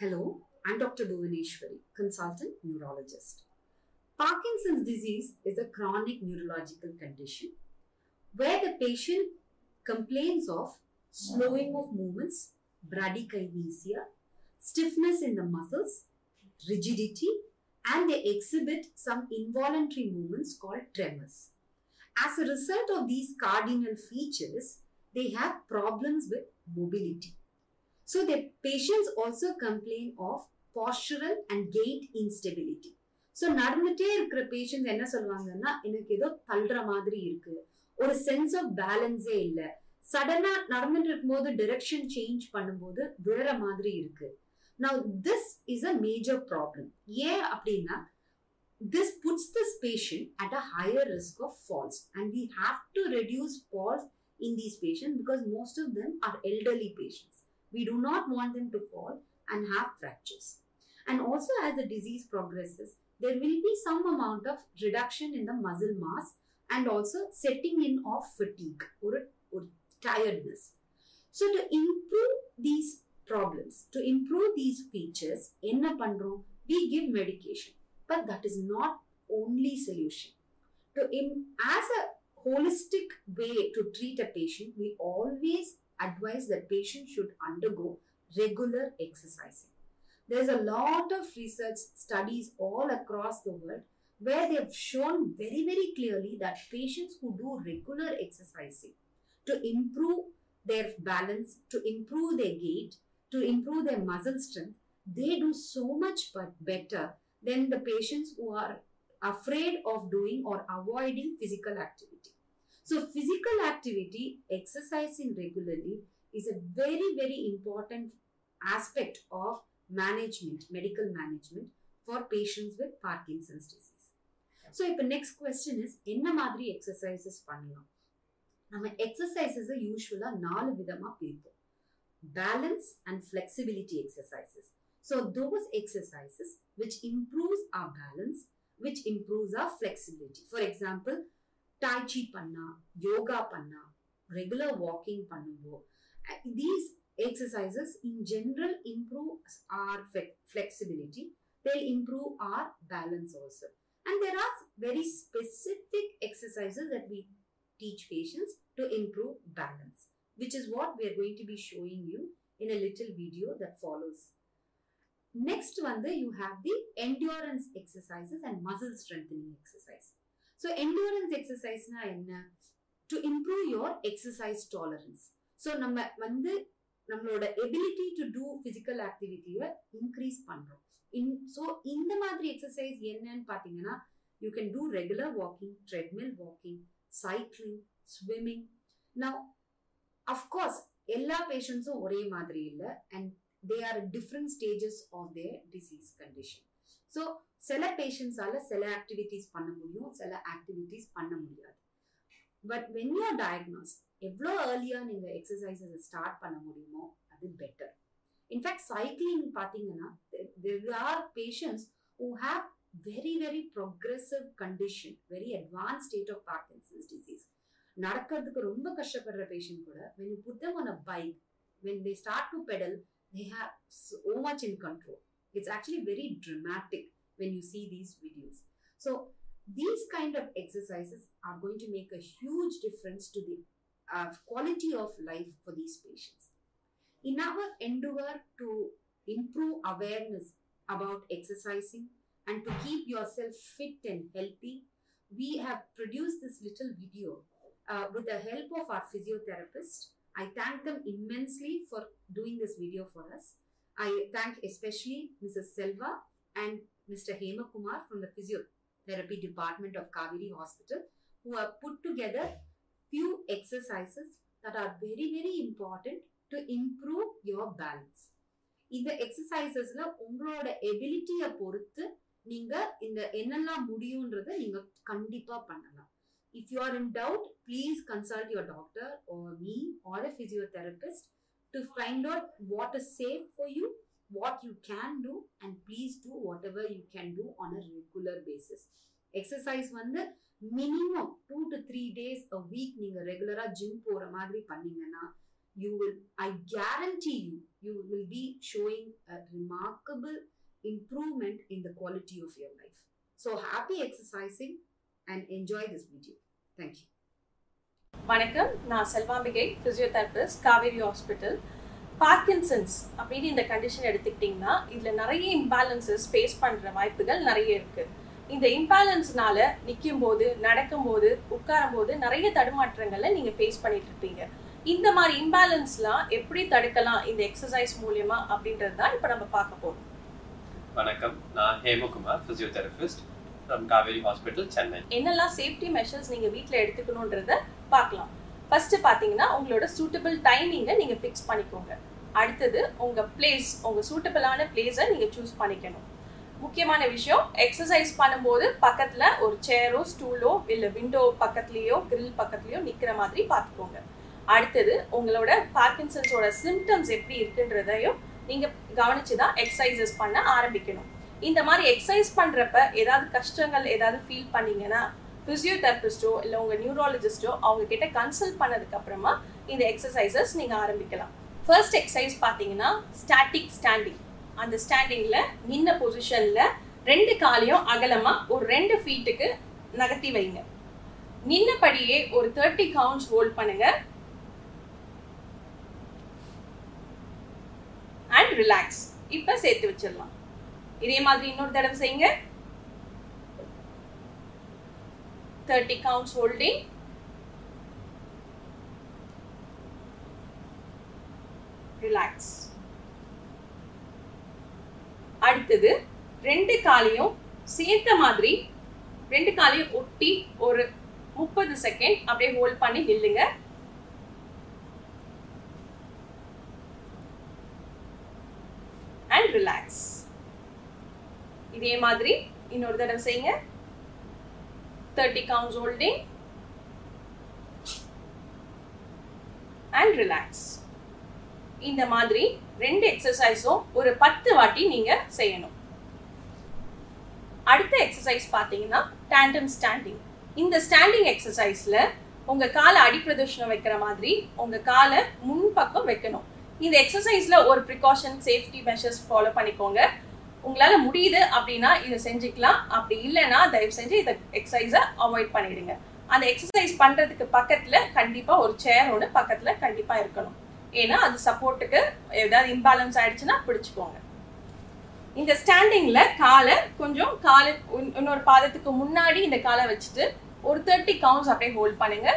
Hello, I'm Dr. Bhuvaneshwari, consultant neurologist. Parkinson's disease is a chronic neurological condition where the patient complains of slowing of movements, bradykinesia, stiffness in the muscles, rigidity, and they exhibit some involuntary movements called tremors. As a result of these cardinal features, they have problems with mobility. So the patients also complain of postural and gait instability. So நடந்துட்டே இருக்கிற patients என்ன சொல்லுவாங்கன்னா எனக்கு ஏதோ தள்ளுற மாதிரி இருக்கு. ஒரு சென்ஸ் ஆஃப் பேலன்ஸே இல்லை. சடனா நடந்துட்டு இருக்கும்போது டிரெக்ஷன் சேஞ்ச் பண்ணும்போது வேற மாதிரி இருக்கு. Now this is a major problem ஏன் அப்படின்னா this puts this patient at a higher risk of falls and we have to reduce falls in these fashion because most of them are elderly patients We do not want them to fall and have fractures. And also, as the disease progresses, there will be some amount of reduction in the muscle mass and also setting in of fatigue or, or tiredness. So, to improve these problems, to improve these features, enna pandrom, we give medication. But that is not only solution. To as a holistic way to treat a patient, we always advise that patients should undergo regular exercising. There's a lot of research studies all across the world where they have shown very, very clearly that patients who do regular exercising to improve their balance, to improve their gait, to improve their muscle strength, they do so much but better than the patients who are afraid of doing or avoiding physical activity. So, physical activity, exercising regularly, is a very, very important aspect of management, medical management for patients with Parkinson's disease. So, இப்போ next question is என்ன மாதிரி exercises பண்ணலாம் நம்ம எக்ஸசைசஸை யூஸ்வலாக நாலு விதமாக பிரிப்போம் balance and flexibility exercises so those exercises which improves our balance which improves our flexibility for example டாய்ச்சி பண்ணா யோகா பண்ணா ரெகுலர் வாக்கிங் பண்ணும்போது these exercises in general improve our flexibility they'll improve our balance also and there are very specific exercises that we teach patients to improve balance which is what we are going to be showing you in a little video that follows next one you have the endurance exercises and muscle strengthening exercise So endurance எக்ஸசைஸ்னா என்ன? To improve your exercise tolerance so நம்ம வந்து நம்மளோட ability to do physical ஆக்டிவிட்டியை increase பண்றோம். In so இந்த மாதிரி exercise என்னன்னு பார்த்தீங்கன்னா you can do regular walking treadmill walking cycling swimming now of course எல்லா பேஷண்ட்ஸும் ஒரே மாதிரி இல்லை and they are different stages of their disease condition so சில பேஷண்ட்ஸால சில ஆக்டிவிட்டீஸ் பண்ண முடியும் சில ஆக்டிவிட்டீஸ் பண்ண முடியாது. பட் வென் யூ டயக்னோஸ் எவ்வளோ ஏர்லியாக நீங்கள் எக்ஸசைசஸை ஸ்டார்ட் பண்ண முடியுமோ அது பெட்டர் இன்ஃபேக்ட் சைக்கிளிங் பார்த்தீங்கன்னா there are patients who have very very progressive condition very advance state of Parkinson's disease நடக்கிறதுக்கு ரொம்ப கஷ்டப்படுற பேஷண்ட் கூட when you put them on a bike when they start to pedal they have so much in control it's actually very dramatic when you see these videos. So these kind of exercises are going to make a huge difference to the uh, quality of life for these patients. In our endeavor to improve awareness about exercising and to keep yourself fit and healthy, we have produced this little video uh, with the help of our physiotherapist. I thank them immensely for doing this video for us. I thank especially Mrs. Selva and Mr. Hema Kumar from the physiotherapy department of Kaveri Hospital who have put together few exercises that are very very important to improve your balance இந்த எக்ஸசைசஸ்ல உங்களோட எபிலிட்டியை பொறுத்து நீங்க இந்த என்னெல்லாம் முடியுன்றதை நீங்க கண்டிப்பா பண்ணலாம் if you are in doubt please consult your doctor or me or a physiotherapist to find out what is safe for you what you can do and please do whatever you can do on a regular basis. Exercise வந்து minimum two to three days a week நீங்கள் ரெகுலராக gym போகிற மாதிரி பண்ணீங்கன்னா you will I guarantee you you will be showing a remarkable improvement in the quality of your life so happy exercising and enjoy this video thank you வணக்கம். நான் Selvambigai physiotherapist Kauvery hospital Parkinson's அப்படின்னு இந்த condition எடுத்துக்கிட்டிங்கன்னா இதில் நிறைய imbalances face பண்ணுற வாய்ப்புகள் நிறைய இருக்குது இந்த இம்பேலன்ஸ்னால நிற்கும் போது நடக்கும்போது உட்காரும் போது நிறைய தடுமாற்றங்களை நீங்கள் ஃபேஸ் பண்ணிட்டு இருப்பீங்க. இந்த மாதிரி இம்பேலன்ஸ்லாம் எப்படி தடுக்கலாம் இந்த எக்ஸசைஸ் மூலியமா அப்படின்றது தான் இப்போ நம்ம பார்க்க போறோம். வணக்கம். நான் Hemakumar physiotherapist from Kauvery hospital Chennai. என்னெல்லாம் சேஃப்டி மெஷர்ஸ் நீங்க வீட்ல எடுத்துக்கணுன்றத பார்க்கலாம். ஃபர்ஸ்ட் பாத்தீங்கன்னா உங்களோட சூட்டபிள் டைமிங்கை நீங்க ஃபிக்ஸ் பண்ணிக்கோங்க. அடுத்தது உங்க பிளேஸ் உங்க சூட்டபிளான பிளேஸை நீங்க சூஸ் பண்ணிக்கணும். முக்கியமான விஷயம் எக்ஸசைஸ் பண்ணும்போது பக்கத்துல ஒரு சேரோ ஸ்டூலோ இல்ல விண்டோ பக்கத்துலயோ கிரில் பக்கத்துலேயோ நிக்கிற மாதிரி பார்த்துக்கோங்க. அடுத்தது உங்களோட பார்க்கின்சன்ஸோட சிம்டம்ஸ் எப்படி இருக்குன்றதையும் நீங்க கவனிச்சு தான் எக்ஸசைசஸ் பண்ண ஆரம்பிக்கணும். இந்த மாதிரி எக்ஸசைஸ் பண்றப்ப ஏதாவது கஷ்டங்கள் ஏதாவது ஃபீல் பண்ணீங்கன்னா ஃபிசியோதெரபிஸ்டோ இல்லை உங்க நியூரலஜிஸ்டோ அவங்க கிட்ட கன்சல்ட் பண்ணதுக்கு அப்புறமா இந்த எக்ஸசைசஸ் நீங்க ஆரம்பிக்கலாம். ஃபர்ஸ்ட் எக்ஸசைஸ் பார்த்தீங்கன்னா ஸ்டாட்டிக் ஸ்டாண்டிங் அந்த ஸ்டாண்டிங்ல நின்ன பொசிஷன்ல ரெண்டு காலையும் அகலமா ஒரு ரெண்டு ஃபீட்டுக்கு நகர்த்தி வைங்க. நின்னபடியே ஒரு தேர்ட்டி கவுண்ட்ஸ் ஹோல்ட் பண்ணுங்க. அண்ட் ரிலாக்ஸ் இப்ப சேர்த்து வச்சிடலாம். இதே மாதிரி இன்னொரு தடவை செய்யுங்க. தேர்ட்டி கவுண்ட்ஸ் ஹோல்டிங் ரிலாக்ஸ் அடுத்தது ரெண்டு காலையும் சேர்த்த மாதிரி ரெண்டு காலையும் ஒட்டி ஒரு முப்பது செகண்ட் அப்படியே ஹோல்ட் பண்ணி நில்லுங்க. அண்ட் ரிலாக்ஸ் இதே மாதிரி இன்னொரு தடவை செய்யுங்க. Thirty counts holding and relax இந்த மாதிரி ரெண்டு எக்ஸசைஸும் ஒரு பத்து வாட்டி நீங்க செய்யணும். அடுத்த எக்ஸசைஸ் பார்த்தீங்கன்னா டேண்டம் ஸ்டாண்டிங் இந்த ஸ்டாண்டிங் எக்ஸசைஸ்ல உங்க காலை அடிப்பிரதர்ஷனம் வைக்கிற மாதிரி உங்க காலை முன்பக்கம் வைக்கணும். இந்த எக்ஸசைஸ்ல ஒரு ப்ரிகாஷன் சேஃப்டி மெஷர்ஸ் ஃபாலோ பண்ணிக்கோங்க. உங்களால முடியுது அப்படின்னா இதை செஞ்சுக்கலாம். அப்படி இல்லைன்னா தயவு செஞ்சு இந்த எக்ஸசைஸை அவாய்ட் பண்ணிடுங்க. அந்த எக்ஸசைஸ் பண்றதுக்கு பக்கத்துல கண்டிப்பா ஒரு சேர் ஒன்று பக்கத்துல கண்டிப்பா இருக்கணும். ஏன்னா அது சப்போர்ட்டுக்கு ஏதாவது இம்பேலன்ஸ் ஆயிடுச்சுன்னா பிடிச்சுக்கோங்க. இந்த ஸ்டாண்டிங்ல காலை கொஞ்சம் காலை இன்னொரு பாதத்துக்கு முன்னாடி இந்த காலை வச்சுட்டு ஒரு தேர்ட்டி கவுண்ட்ஸ் அப்படியே ஹோல்ட் பண்ணுங்க.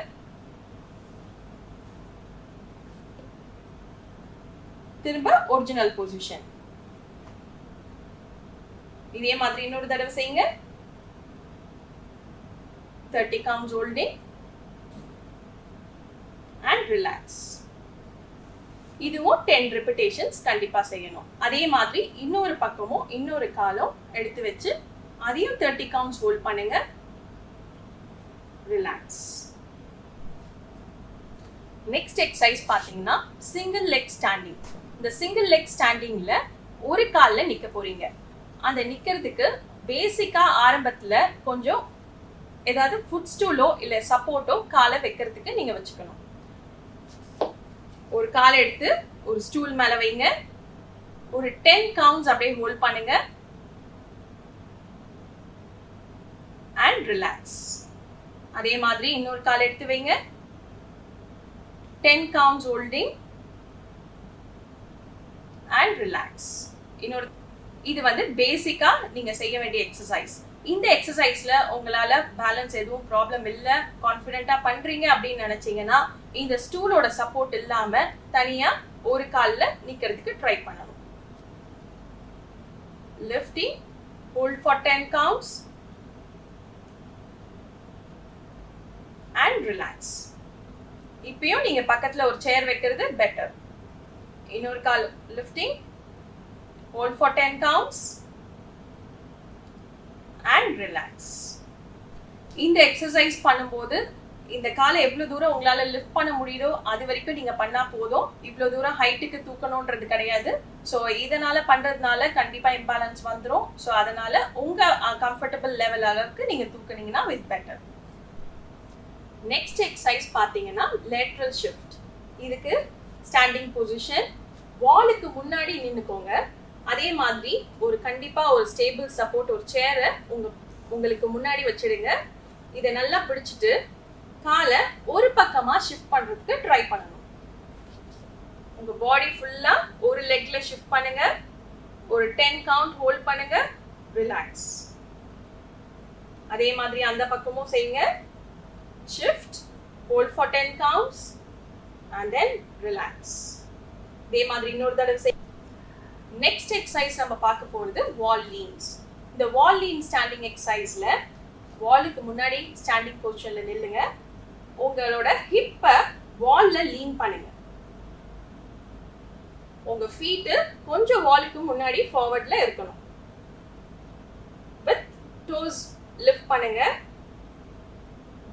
திரும்ப ஒரிஜினல் பொசிஷன் இதே மாதிரி இன்னொரு தடவை செய்யுங்க. Thirty counts holding and relax இதுவும் டென் ரிப்பிட்டேஷன்ஸ் கண்டிப்பாக செய்யணும். அதே மாதிரி இன்னொரு பக்கமும் இன்னொரு காலம் எடுத்து வச்சு அதையும் தேர்ட்டி கவுண்ட்ஸ் ஹோல்ட் பண்ணுங்க. ரிலாக்ஸ் நெக்ஸ்ட் எக்ஸசைஸ் பார்த்தீங்கன்னா சிங்கிள் லெக் ஸ்டாண்டிங் இந்த சிங்கிள் லெக் ஸ்டாண்டிங்கில் ஒரு காலில் நிற்க போகிறீங்க அந்த நிற்கிறதுக்கு பேசிக்காக ஆரம்பத்தில் கொஞ்சம் ஏதாவது ஃபுட் ஸ்டூலோ இல்லை சப்போர்ட்டோ காலை வைக்கிறதுக்கு நீங்கள் வச்சுக்கணும். ஒரு காலை எடுத்து ஒரு ஸ்டூல் மேல வைங்க. ஒரு டென் கவுண்ட்ஸ் அப்படியே ஹோல்ட் பண்ணுங்க. அண்ட் ரிலாக்ஸ் அதே மாதிரி இன்னொரு கால் எடுத்து வைங்க. Ten counts holding and relax இன்னொரு இது வந்து பேசிக்கா நீங்க செய்ய வேண்டிய எக்ஸசைஸ் இந்த எக்ஸசைஸ்ல உங்களால பேலன்ஸ் எதுவும் ப்ராப்ளம் இல்ல கான்பிடென்ட்டா பண்றீங்க அப்படின்னு நினைச்சீங்கன்னா இந்த ஸ்டூலோட சப்போர்ட் இல்லாம தனியா ஒரு காலில் நிக்கிறதுக்கு ட்ரை பண்ணணும். Lifting hold for ten counts and relax இப்பயும் நீங்க பக்கத்துல ஒரு சேர் வைக்கிறது பெட்டர் இன்னொரு கால் lifting hold for ten counts and relax இந்த எக்ஸசைஸ் பண்ணும்போது இந்த காலை எவ்வளவு தூரம் உங்களால லிஃப்ட் பண்ண முடியுதோ அது வரைக்கும் நீங்க பண்ணா போதும். இவ்வளோ தூரம் ஹைட்டுக்கு தூக்கணுன்றது கிடையாது. ஸோ இதனால பண்றதுனால கண்டிப்பா இம்பேலன்ஸ் வந்துடும் ஸோ அதனால உங்க கம்ஃபர்டபுள் லெவல் அளவுக்கு நீங்க தூக்குனீங்கன்னா வித் பெட்டர் நெக்ஸ்ட் எக்ஸசைஸ் பார்த்தீங்கன்னா லேட்ரல் ஷிஃப்ட் இதுக்கு ஸ்டாண்டிங் பொசிஷன் வாலுக்கு முன்னாடி நின்னுக்கோங்க. அதே மாதிரி ஒரு கண்டிப்பா ஒரு ஸ்டேபிள் சப்போர்ட் ஒரு சேரை உங்க உங்களுக்கு முன்னாடி வச்சிடுங்க இதை நல்லா பிடிச்சிட்டு காலை ஒரு பக்கமா ஷிஃப்ட் பண்றதுக்கு ட்ரை பண்ணணும். உங்க பாடி ஃபுல்லா ஒரு லெக்ல ஷிஃப்ட் பண்ணுங்க. ஒரு டென் கவுண்ட் ஹோல்ட் பண்ணுங்க. ரிலாக்ஸ் அதே மாதிரி அந்த பக்கமும் செய்யுங்க. Shift hold for ten counts and then relax இதே மாதிரி இன்னொரு தடவை செய் நெக்ஸ்ட் எக்ஸசைஸ் நம்ம பார்க்க போறது வால் லீன்ஸ் இந்த வால் லீன் ஸ்டாண்டிங் எக்ஸசைஸில் வாலுக்கு முன்னாடி ஸ்டாண்டிங் பொசிஷனில் நில்லுங்க. உங்களோட ஹிப்பை வாலில் லீன் பண்ணுங்க. உங்க ஃபீட்டு கொஞ்சம் வாலுக்கு முன்னாடி ஃபார்வர்டில் இருக்கணும். வித் டோஸ் லிஃப்ட் பண்ணுங்க.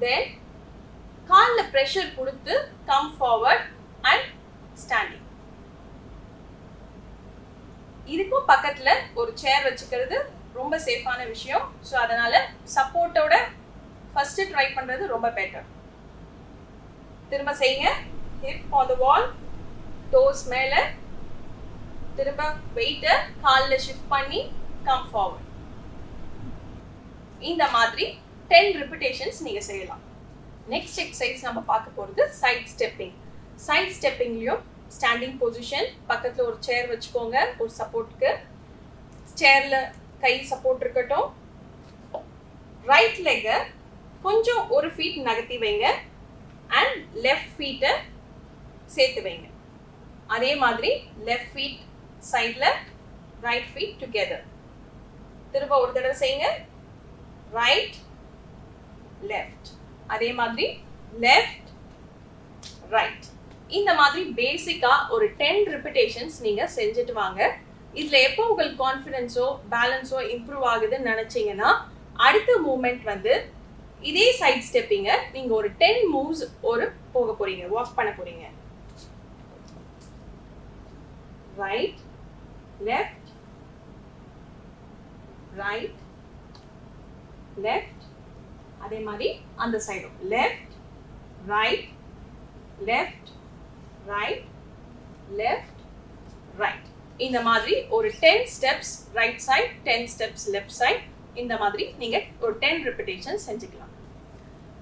தென் காலில் ப்ரெஷர் கொடுத்து கம் ஃபார்வர்ட் அண்ட் ஸ்டாண்டிங் இதுக்கும் பக்கத்தில் ஒரு சேர் வச்சுக்கிறது ரொம்ப சேஃபான விஷயம். ஸோ அதனால் சப்போர்ட்டோட ஃபஸ்ட்டு ட்ரை பண்ணுறது ரொம்ப பெட்டர் திரும்ப செய்யுங்க. Hip on the wall toes மேலே. திரும்ப வெயிட்டை காலில் ஷிஃப்ட் பண்ணி கம் ஃபார்வர்ட் இந்த மாதிரி டென் ரிப்பிட்டேஷன்ஸ் நீங்கள் செய்யலாம். நெக்ஸ்ட் எக்ஸசைஸ் நம்ம பார்க்க போகிறது சைட் ஸ்டெப்பிங் சைட் ஸ்டெப்பிங்லேயும் ஸ்டாண்டிங் பொசிஷன் பக்கத்துல ஒரு சேர் வச்சுக்கோங்க ஒரு சப்போர்ட்டுக்கு சேரில் கை சப்போர்ட் இருக்கட்டும். ரைட் லெக்கை கொஞ்சம் ஒரு ஃபீட் நகர்த்தி வைங்க. அண்ட் லெஃப்ட் ஃபீட்டை சேர்த்து வைங்க. அதே மாதிரி லெஃப்ட் ஃபீட் சைடில் ரைட் ஃபீட் டுகெதர் திரும்ப ஒரு தடவை செய்யுங்க. ரைட் லெஃப்ட் அதே மாதிரி லெஃப்ட் ரைட் இந்த மாதிரி பேசிக்கா ஒரு டென் ரிப்பிட்டேஷன்ஸ் நீங்க செஞ்சுட்டு வாங்க. இதுல எப்போ உங்களுக்கு கான்ஃபிடென்ஸோ பேலன்ஸோ இம்ப்ரூவ் ஆகுதுன்னு நினைச்சீங்கன்னா அடுத்த மூமெண்ட் வந்து இதே சைட் ஸ்டெப்பிங்க நீங்க ஒரு டென் மூவ்ஸ் ஒரு போக போறீங்க வாக் பண்ண போறீங்க. ரைட் லெஃப்ட் ரைட் லெஃப்ட் அதே மாதிரி அந்த சைடும் left right left right left right இந்த மாதிரி ஒரு ten steps right side ten steps left side இந்த மாதிரி நீங்கள் ஒரு டென் ரிப்பிட்டேஷன் செஞ்சுக்கலாம்.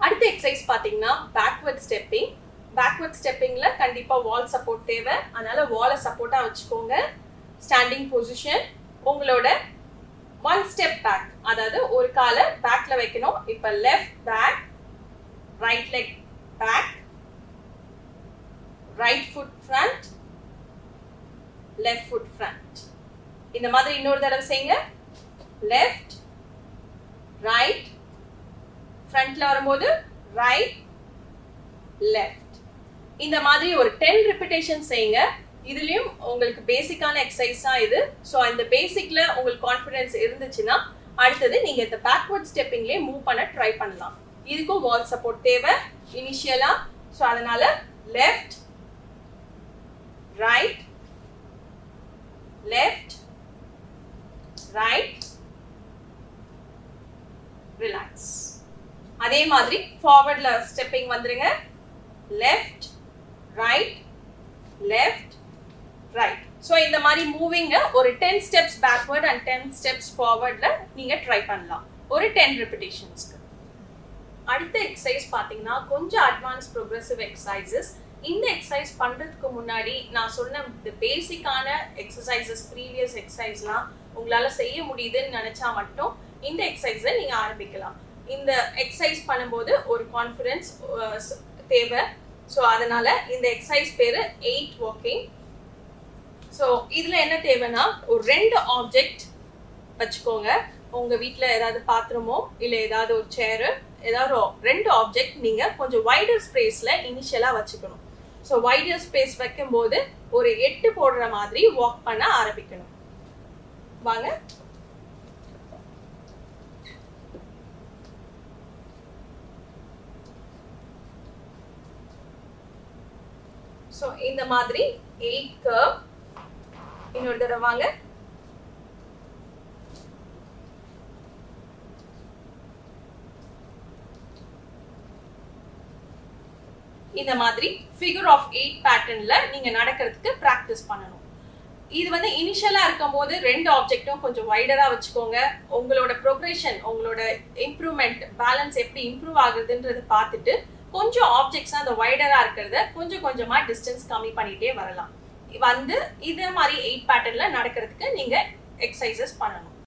அடுத்த எக்ஸசைஸ் பார்த்தீங்கன்னா பேக்வர்ட் ஸ்டெப்பிங் பேக்வர்ட் ஸ்டெப்பிங்கில் கண்டிப்பாக வால் சப்போர்ட் தேவை. அதனால் வாலை சப்போர்ட்டாக வச்சுக்கோங்க. ஸ்டாண்டிங் பொசிஷன் உங்களோட ஒன் ஸ்டெப் பேக் அதாவது ஒரு காலை பேக்கில் வைக்கணும். இப்போ left back right leg back right foot front left foot front இந்த மாதிரி இன்னொரு தடவை செய்யுங்க. லெஃப்ட் ரைட் ஃப்ரண்ட்ல வரும்போது ரைட் லெஃப்ட் இந்த மாதிரி ஒரு டென் ரிப்பிட்டேஷன் செய்யுங்க. இதுலயும் உங்களுக்கு பேசிக்கான எக்ஸசைஸ் தான் இது. ஸோ அந்த பேசிக்ல உங்களுக்கு கான்ஃபிடன்ஸ் இருந்துச்சுன்னா அடுத்தது நீங்க இந்த பேக்வர்ட் ஸ்டெப்பிங்லேயே மூவ் பண்ண ட்ரை பண்ணலாம். இதுக்கும் வால் சப்போர்ட் தேவை இனிஷியலா ஸோ அதனால left right left right relax அதே மாதிரி ஃபார்வர்ட்ல ஸ்டெப்பிங் வந்துருங்க. Left right left right so இந்த மாதிரி மூவிங்க ஒரு ten steps backward and ten steps ஃபார்வர்ட்ல நீங்க ட்ரை பண்ணலாம். ஒரு டென் ரெப்பிடேஷன்ஸ்க்கு அடுத்த எக்ஸசைஸ் பார்த்தீங்கன்னா கொஞ்சம் அட்வான்ஸ் ப்ரோக்ரஸிவ் எக்ஸசைசஸ் இந்த எக்ஸசைஸ் பண்ணுறதுக்கு முன்னாடி நான் சொன்ன இந்த பேசிக்கான எக்ஸசைசஸ் ப்ரீவியஸ் எக்ஸசைஸ்லாம் உங்களால் செய்ய முடியுதுன்னு நினச்சா மட்டும் இந்த எக்ஸசைஸை நீங்கள் ஆரம்பிக்கலாம். இந்த எக்ஸசைஸ் பண்ணும்போது ஒரு கான்ஃபிடென்ஸ் தேவை. ஸோ அதனால் இந்த எக்ஸசைஸ் பேர் எயிட் வாக்கிங் ஸோ இதில் என்ன தேவைன்னா ஒரு ரெண்டு ஆப்ஜெக்ட் வச்சுக்கோங்க. உங்கள் வீட்டில் ஏதாவது பாத்திரமோ இல்லை ஏதாவது ஒரு சேரு ஏதாவது ரெண்டு ஆப்ஜெக்ட் நீங்கள் கொஞ்சம் வைடர் ஸ்பேஸில் இனிஷியலாக வச்சுக்கணும். ஸோ வைடர் ஸ்பேஸ் வைக்கும்போது ஒரு எட்டு போடுற மாதிரி வாக் பண்ண ஆரம்பிக்கணும். வாங்க. ஸோ இந்த மாதிரி எயிட் கர்வ் இன்னொரு தடவை வாங்க. இந்த மாதிரி ஃபிகர் ஆஃப் எயிட் பேட்டர்ன்ல நீங்க நடக்கிறதுக்கு ப்ராக்டிஸ் பண்ணணும். இது வந்து இனிஷியலா இருக்கும்போது ரெண்டு ஆப்ஜெக்டும் கொஞ்சம் வைடரா வச்சுக்கோங்க. உங்களோட ப்ரோக்ரேஷன் உங்களோட இம்ப்ரூவ்மெண்ட் பேலன்ஸ் எப்படி இம்ப்ரூவ் ஆகுதுன்றது பார்த்துட்டு கொஞ்சம் ஆப்ஜெக்ட்ஸ் அந்த வைடரா இருக்கிறத கொஞ்சம் கொஞ்சமா டிஸ்டன்ஸ் கம்மி பண்ணிட்டே வரலாம். வந்து இதே மாதிரி எயிட் பேட்டர்ன்ல நடக்கிறதுக்கு நீங்க எக்ஸசைசஸ் பண்ணணும்.